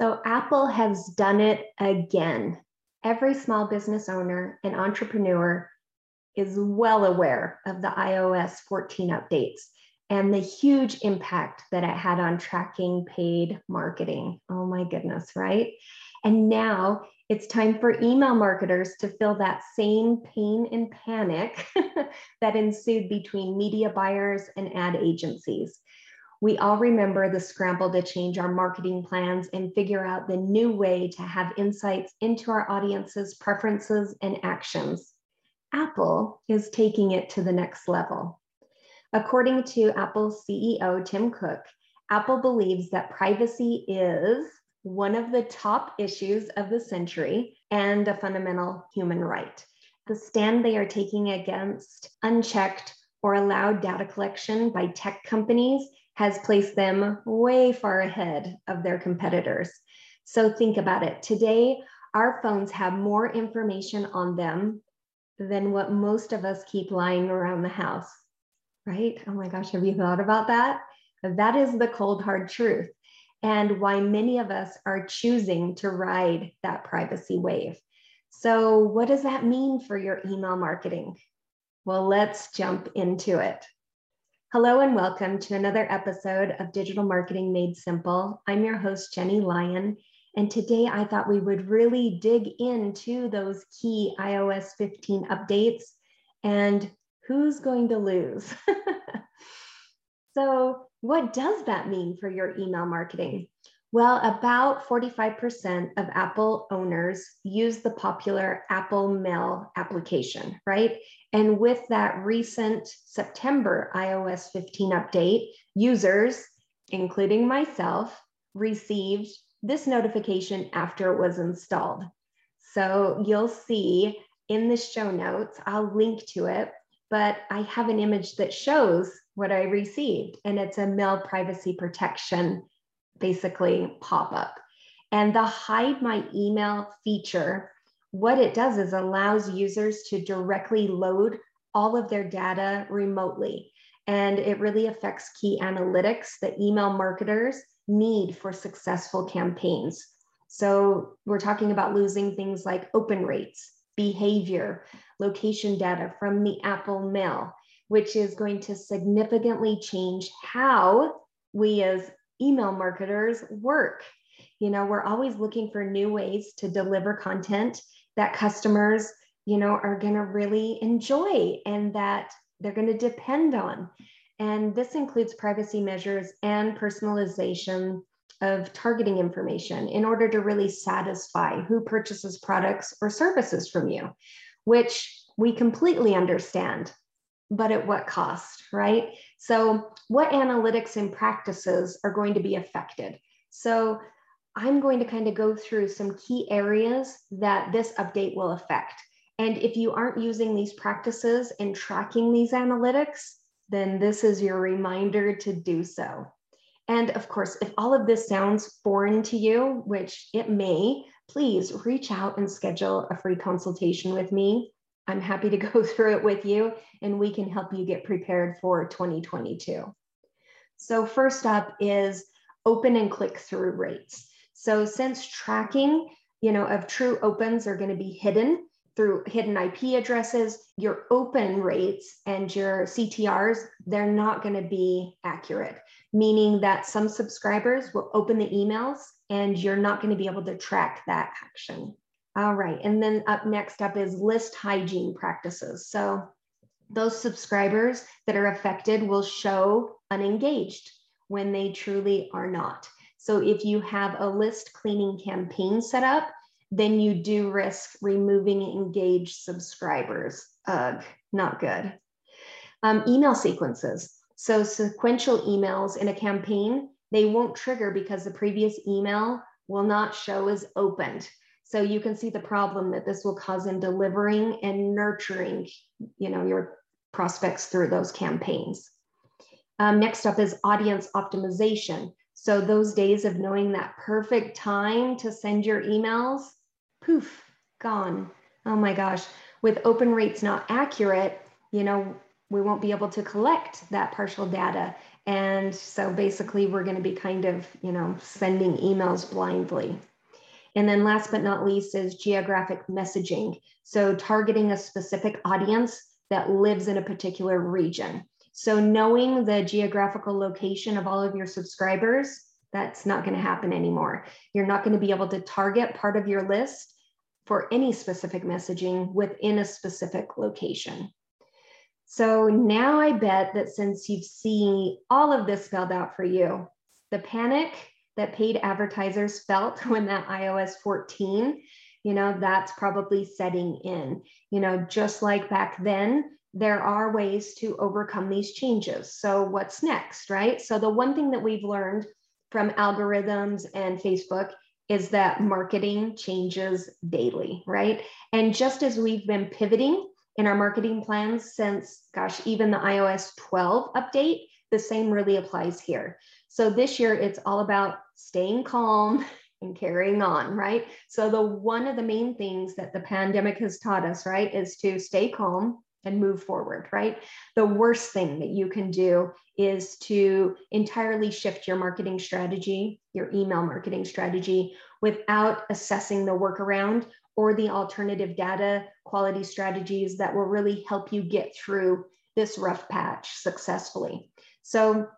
So Apple has done it again. Every small business owner and entrepreneur is well aware of the iOS 14 updates and the huge impact that it had on tracking paid marketing. Oh my goodness, right? And now it's time for email marketers to feel that same pain and panic that ensued between media buyers and ad agencies. We all remember the scramble to change our marketing plans and figure out the new way to have insights into our audience's preferences and actions. Apple is taking it to the next level. According to Apple CEO Tim Cook, Apple believes that privacy is one of the top issues of the century and a fundamental human right. The stand they are taking against unchecked or allowed data collection by tech companies has placed them way far ahead of their competitors. So think about it. Today, our phones have more information on them than what most of us keep lying around the house, right? Oh my gosh, have you thought about that? That is the cold, hard truth, and why many of us are choosing to ride that privacy wave. So, what does that mean for your email marketing? Well, let's jump into it. Hello and welcome to another episode of Digital Marketing Made Simple. I'm your host, Jenny Lyon, and today I thought we would really dig into those key iOS 15 updates and who's going to lose. so, what does that mean for your email marketing? Well, about 45% of Apple owners use the popular Apple Mail application, right? And with that recent September iOS 15 update, users, including myself, received this notification after it was installed. So you'll see in the show notes, I'll link to it, but I have an image that shows what I received, and it's a mail privacy protection basically pop up. And the hide my email feature, what it does is allows users to directly load all of their data remotely. And it really affects key analytics that email marketers need for successful campaigns. So we're talking about losing things like open rates, behavior, location data from the Apple Mail, which is going to significantly change how we as email marketers work. You know, we're always looking for new ways to deliver content that customers, you know, are going to really enjoy and that they're going to depend on. And this includes privacy measures and personalization of targeting information in order to really satisfy who purchases products or services from you, which we completely understand but at what cost, right? So, what analytics and practices are going to be affected? So, I'm going to kind of go through some key areas that this update will affect. And if you aren't using these practices and tracking these analytics, then this is your reminder to do so. And of course, if all of this sounds foreign to you, which it may, please reach out and schedule a free consultation with me. I'm happy to go through it with you and we can help you get prepared for 2022. So first up is open and click through rates. So since tracking, you know, of true opens are going to be hidden through hidden IP addresses, your open rates and your CTRs, they're not going to be accurate, meaning that some subscribers will open the emails and you're not going to be able to track that action. All right. And then up next up is list hygiene practices. So those subscribers that are affected will show unengaged when they truly are not. So if you have a list cleaning campaign set up, then you do risk removing engaged subscribers. Ugh, not good. Um, email sequences. So sequential emails in a campaign, they won't trigger because the previous email will not show as opened. So you can see the problem that this will cause in delivering and nurturing, you know, your prospects through those campaigns. Um, next up is audience optimization. So those days of knowing that perfect time to send your emails, poof, gone. Oh my gosh. With open rates not accurate, you know, we won't be able to collect that partial data. And so basically we're going to be kind of, you know, sending emails blindly. And then last but not least is geographic messaging. So targeting a specific audience that lives in a particular region. So knowing the geographical location of all of your subscribers, that's not going to happen anymore. You're not going to be able to target part of your list for any specific messaging within a specific location. So now I bet that since you've seen all of this spelled out for you, the panic that paid advertisers felt when that iOS 14, you know, that's probably setting in. You know, just like back then, there are ways to overcome these changes. So, what's next, right? So, the one thing that we've learned from algorithms and Facebook is that marketing changes daily, right? And just as we've been pivoting in our marketing plans since, gosh, even the iOS 12 update, the same really applies here. So this year it's all about staying calm and carrying on, right? So the one of the main things that the pandemic has taught us, right, is to stay calm and move forward, right? The worst thing that you can do is to entirely shift your marketing strategy, your email marketing strategy without assessing the workaround or the alternative data quality strategies that will really help you get through this rough patch successfully. So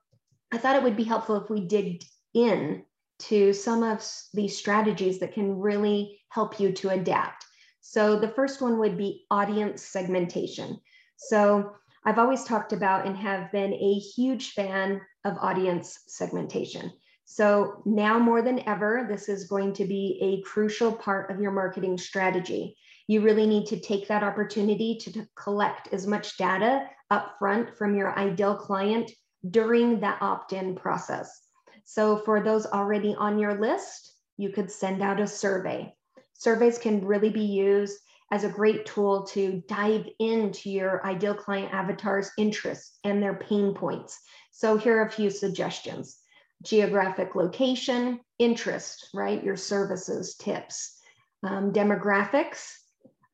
I thought it would be helpful if we digged in to some of these strategies that can really help you to adapt. So the first one would be audience segmentation. So I've always talked about and have been a huge fan of audience segmentation. So now more than ever, this is going to be a crucial part of your marketing strategy. You really need to take that opportunity to, collect as much data upfront from your ideal client during that opt in process. So, for those already on your list, you could send out a survey. Surveys can really be used as a great tool to dive into your ideal client avatar's interests and their pain points. So, here are a few suggestions geographic location, interest, right? Your services, tips, um, demographics,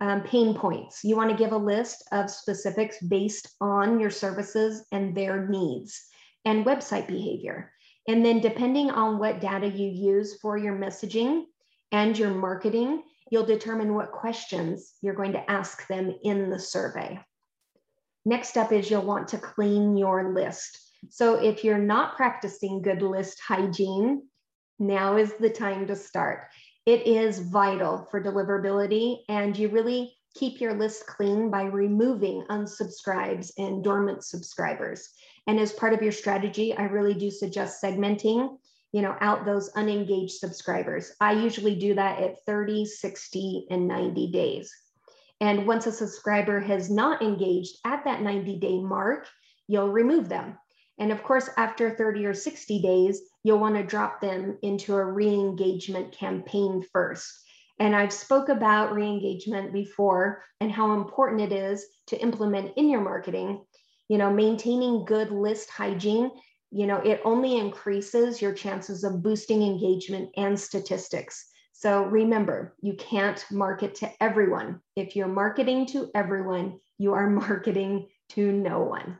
um, pain points. You want to give a list of specifics based on your services and their needs and website behavior. And then, depending on what data you use for your messaging and your marketing, you'll determine what questions you're going to ask them in the survey. Next up is you'll want to clean your list. So, if you're not practicing good list hygiene, now is the time to start. It is vital for deliverability, and you really keep your list clean by removing unsubscribes and dormant subscribers. And as part of your strategy, I really do suggest segmenting, you know, out those unengaged subscribers. I usually do that at 30, 60, and 90 days. And once a subscriber has not engaged at that 90 day mark, you'll remove them. And of course, after 30 or 60 days, you'll want to drop them into a re-engagement campaign first. And I've spoke about re-engagement before and how important it is to implement in your marketing. You know, maintaining good list hygiene, you know, it only increases your chances of boosting engagement and statistics. So remember, you can't market to everyone. If you're marketing to everyone, you are marketing to no one.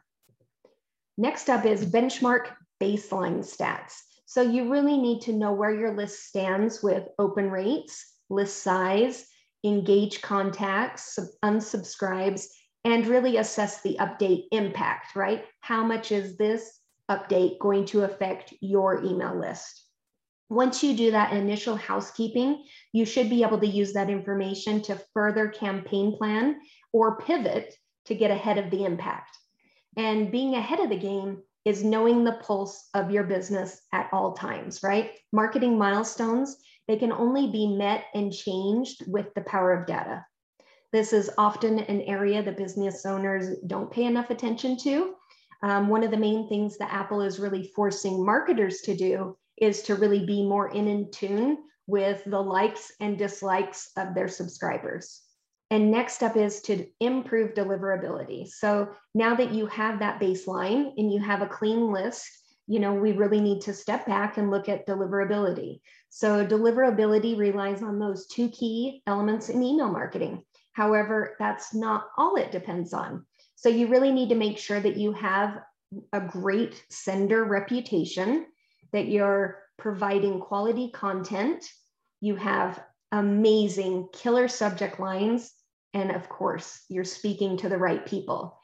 Next up is benchmark baseline stats. So you really need to know where your list stands with open rates, list size, engage contacts, unsubscribes, and really assess the update impact, right? How much is this update going to affect your email list? Once you do that initial housekeeping, you should be able to use that information to further campaign plan or pivot to get ahead of the impact. And being ahead of the game is knowing the pulse of your business at all times, right? Marketing milestones, they can only be met and changed with the power of data. This is often an area that business owners don't pay enough attention to. Um, one of the main things that Apple is really forcing marketers to do is to really be more in, in tune with the likes and dislikes of their subscribers. And next up is to improve deliverability. So now that you have that baseline and you have a clean list, you know, we really need to step back and look at deliverability. So deliverability relies on those two key elements in email marketing. However, that's not all it depends on. So you really need to make sure that you have a great sender reputation, that you're providing quality content, you have amazing killer subject lines, and of course, you're speaking to the right people.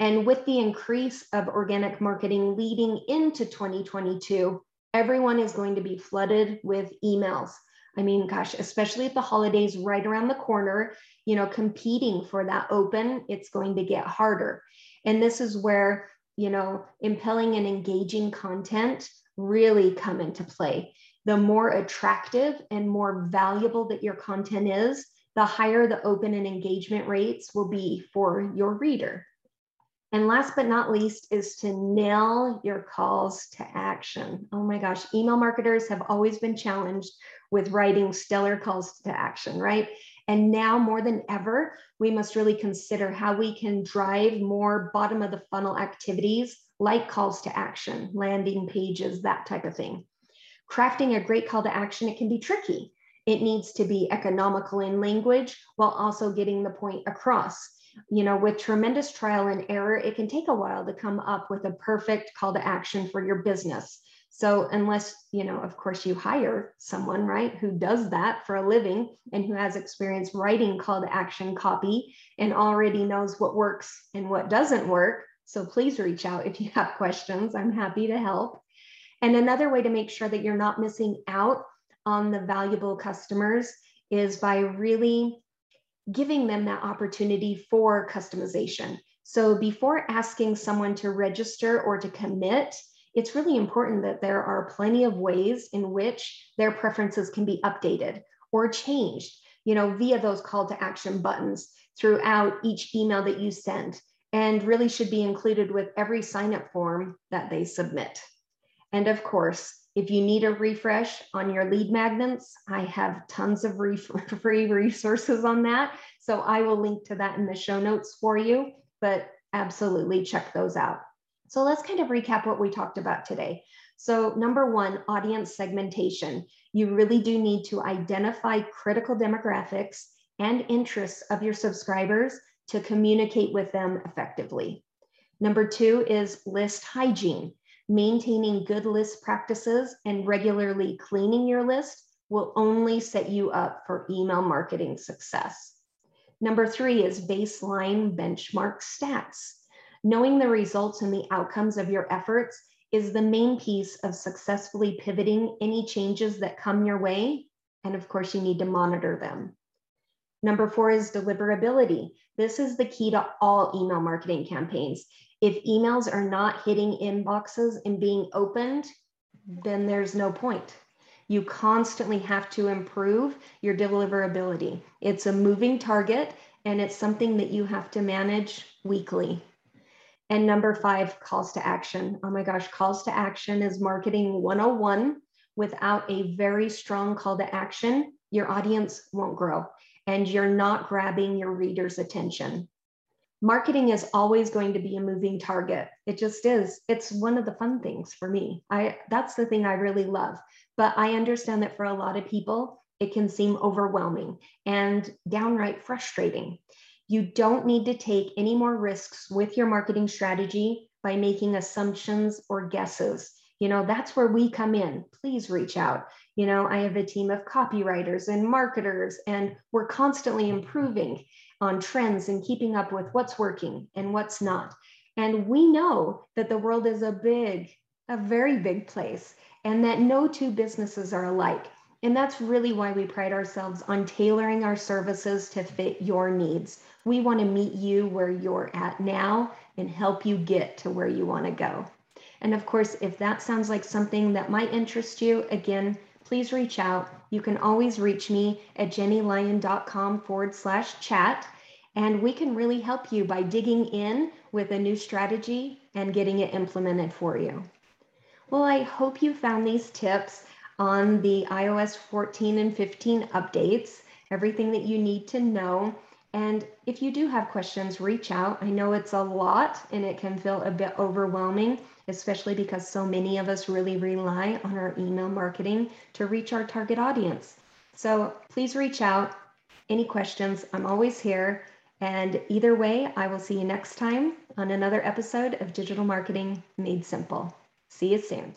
And with the increase of organic marketing leading into 2022, everyone is going to be flooded with emails. I mean, gosh, especially if the holidays right around the corner, you know, competing for that open, it's going to get harder. And this is where, you know, impelling and engaging content really come into play. The more attractive and more valuable that your content is, the higher the open and engagement rates will be for your reader. And last but not least is to nail your calls to action. Oh my gosh, email marketers have always been challenged with writing stellar calls to action, right? And now more than ever, we must really consider how we can drive more bottom of the funnel activities like calls to action, landing pages, that type of thing. Crafting a great call to action, it can be tricky. It needs to be economical in language while also getting the point across you know, with tremendous trial and error, it can take a while to come up with a perfect call to action for your business. So, unless, you know, of course, you hire someone, right, who does that for a living and who has experience writing call to action copy and already knows what works and what doesn't work. So, please reach out if you have questions. I'm happy to help. And another way to make sure that you're not missing out on the valuable customers is by really giving them that opportunity for customization. So before asking someone to register or to commit, it's really important that there are plenty of ways in which their preferences can be updated or changed, you know, via those call to action buttons throughout each email that you send and really should be included with every sign up form that they submit. And of course, if you need a refresh on your lead magnets, I have tons of free resources on that. So I will link to that in the show notes for you, but absolutely check those out. So let's kind of recap what we talked about today. So, number one, audience segmentation. You really do need to identify critical demographics and interests of your subscribers to communicate with them effectively. Number two is list hygiene. Maintaining good list practices and regularly cleaning your list will only set you up for email marketing success. Number three is baseline benchmark stats. Knowing the results and the outcomes of your efforts is the main piece of successfully pivoting any changes that come your way. And of course, you need to monitor them. Number four is deliverability. This is the key to all email marketing campaigns. If emails are not hitting inboxes and being opened, then there's no point. You constantly have to improve your deliverability. It's a moving target and it's something that you have to manage weekly. And number five, calls to action. Oh my gosh, calls to action is marketing 101. Without a very strong call to action, your audience won't grow and you're not grabbing your reader's attention. Marketing is always going to be a moving target. It just is. It's one of the fun things for me. I that's the thing i really love. But i understand that for a lot of people it can seem overwhelming and downright frustrating. You don't need to take any more risks with your marketing strategy by making assumptions or guesses. You know, that's where we come in. Please reach out. You know, I have a team of copywriters and marketers, and we're constantly improving on trends and keeping up with what's working and what's not. And we know that the world is a big, a very big place, and that no two businesses are alike. And that's really why we pride ourselves on tailoring our services to fit your needs. We want to meet you where you're at now and help you get to where you want to go. And of course, if that sounds like something that might interest you, again, please reach out. You can always reach me at jennylyon.com forward slash chat. And we can really help you by digging in with a new strategy and getting it implemented for you. Well, I hope you found these tips on the iOS 14 and 15 updates, everything that you need to know. And if you do have questions, reach out. I know it's a lot and it can feel a bit overwhelming, especially because so many of us really rely on our email marketing to reach our target audience. So please reach out. Any questions? I'm always here. And either way, I will see you next time on another episode of Digital Marketing Made Simple. See you soon.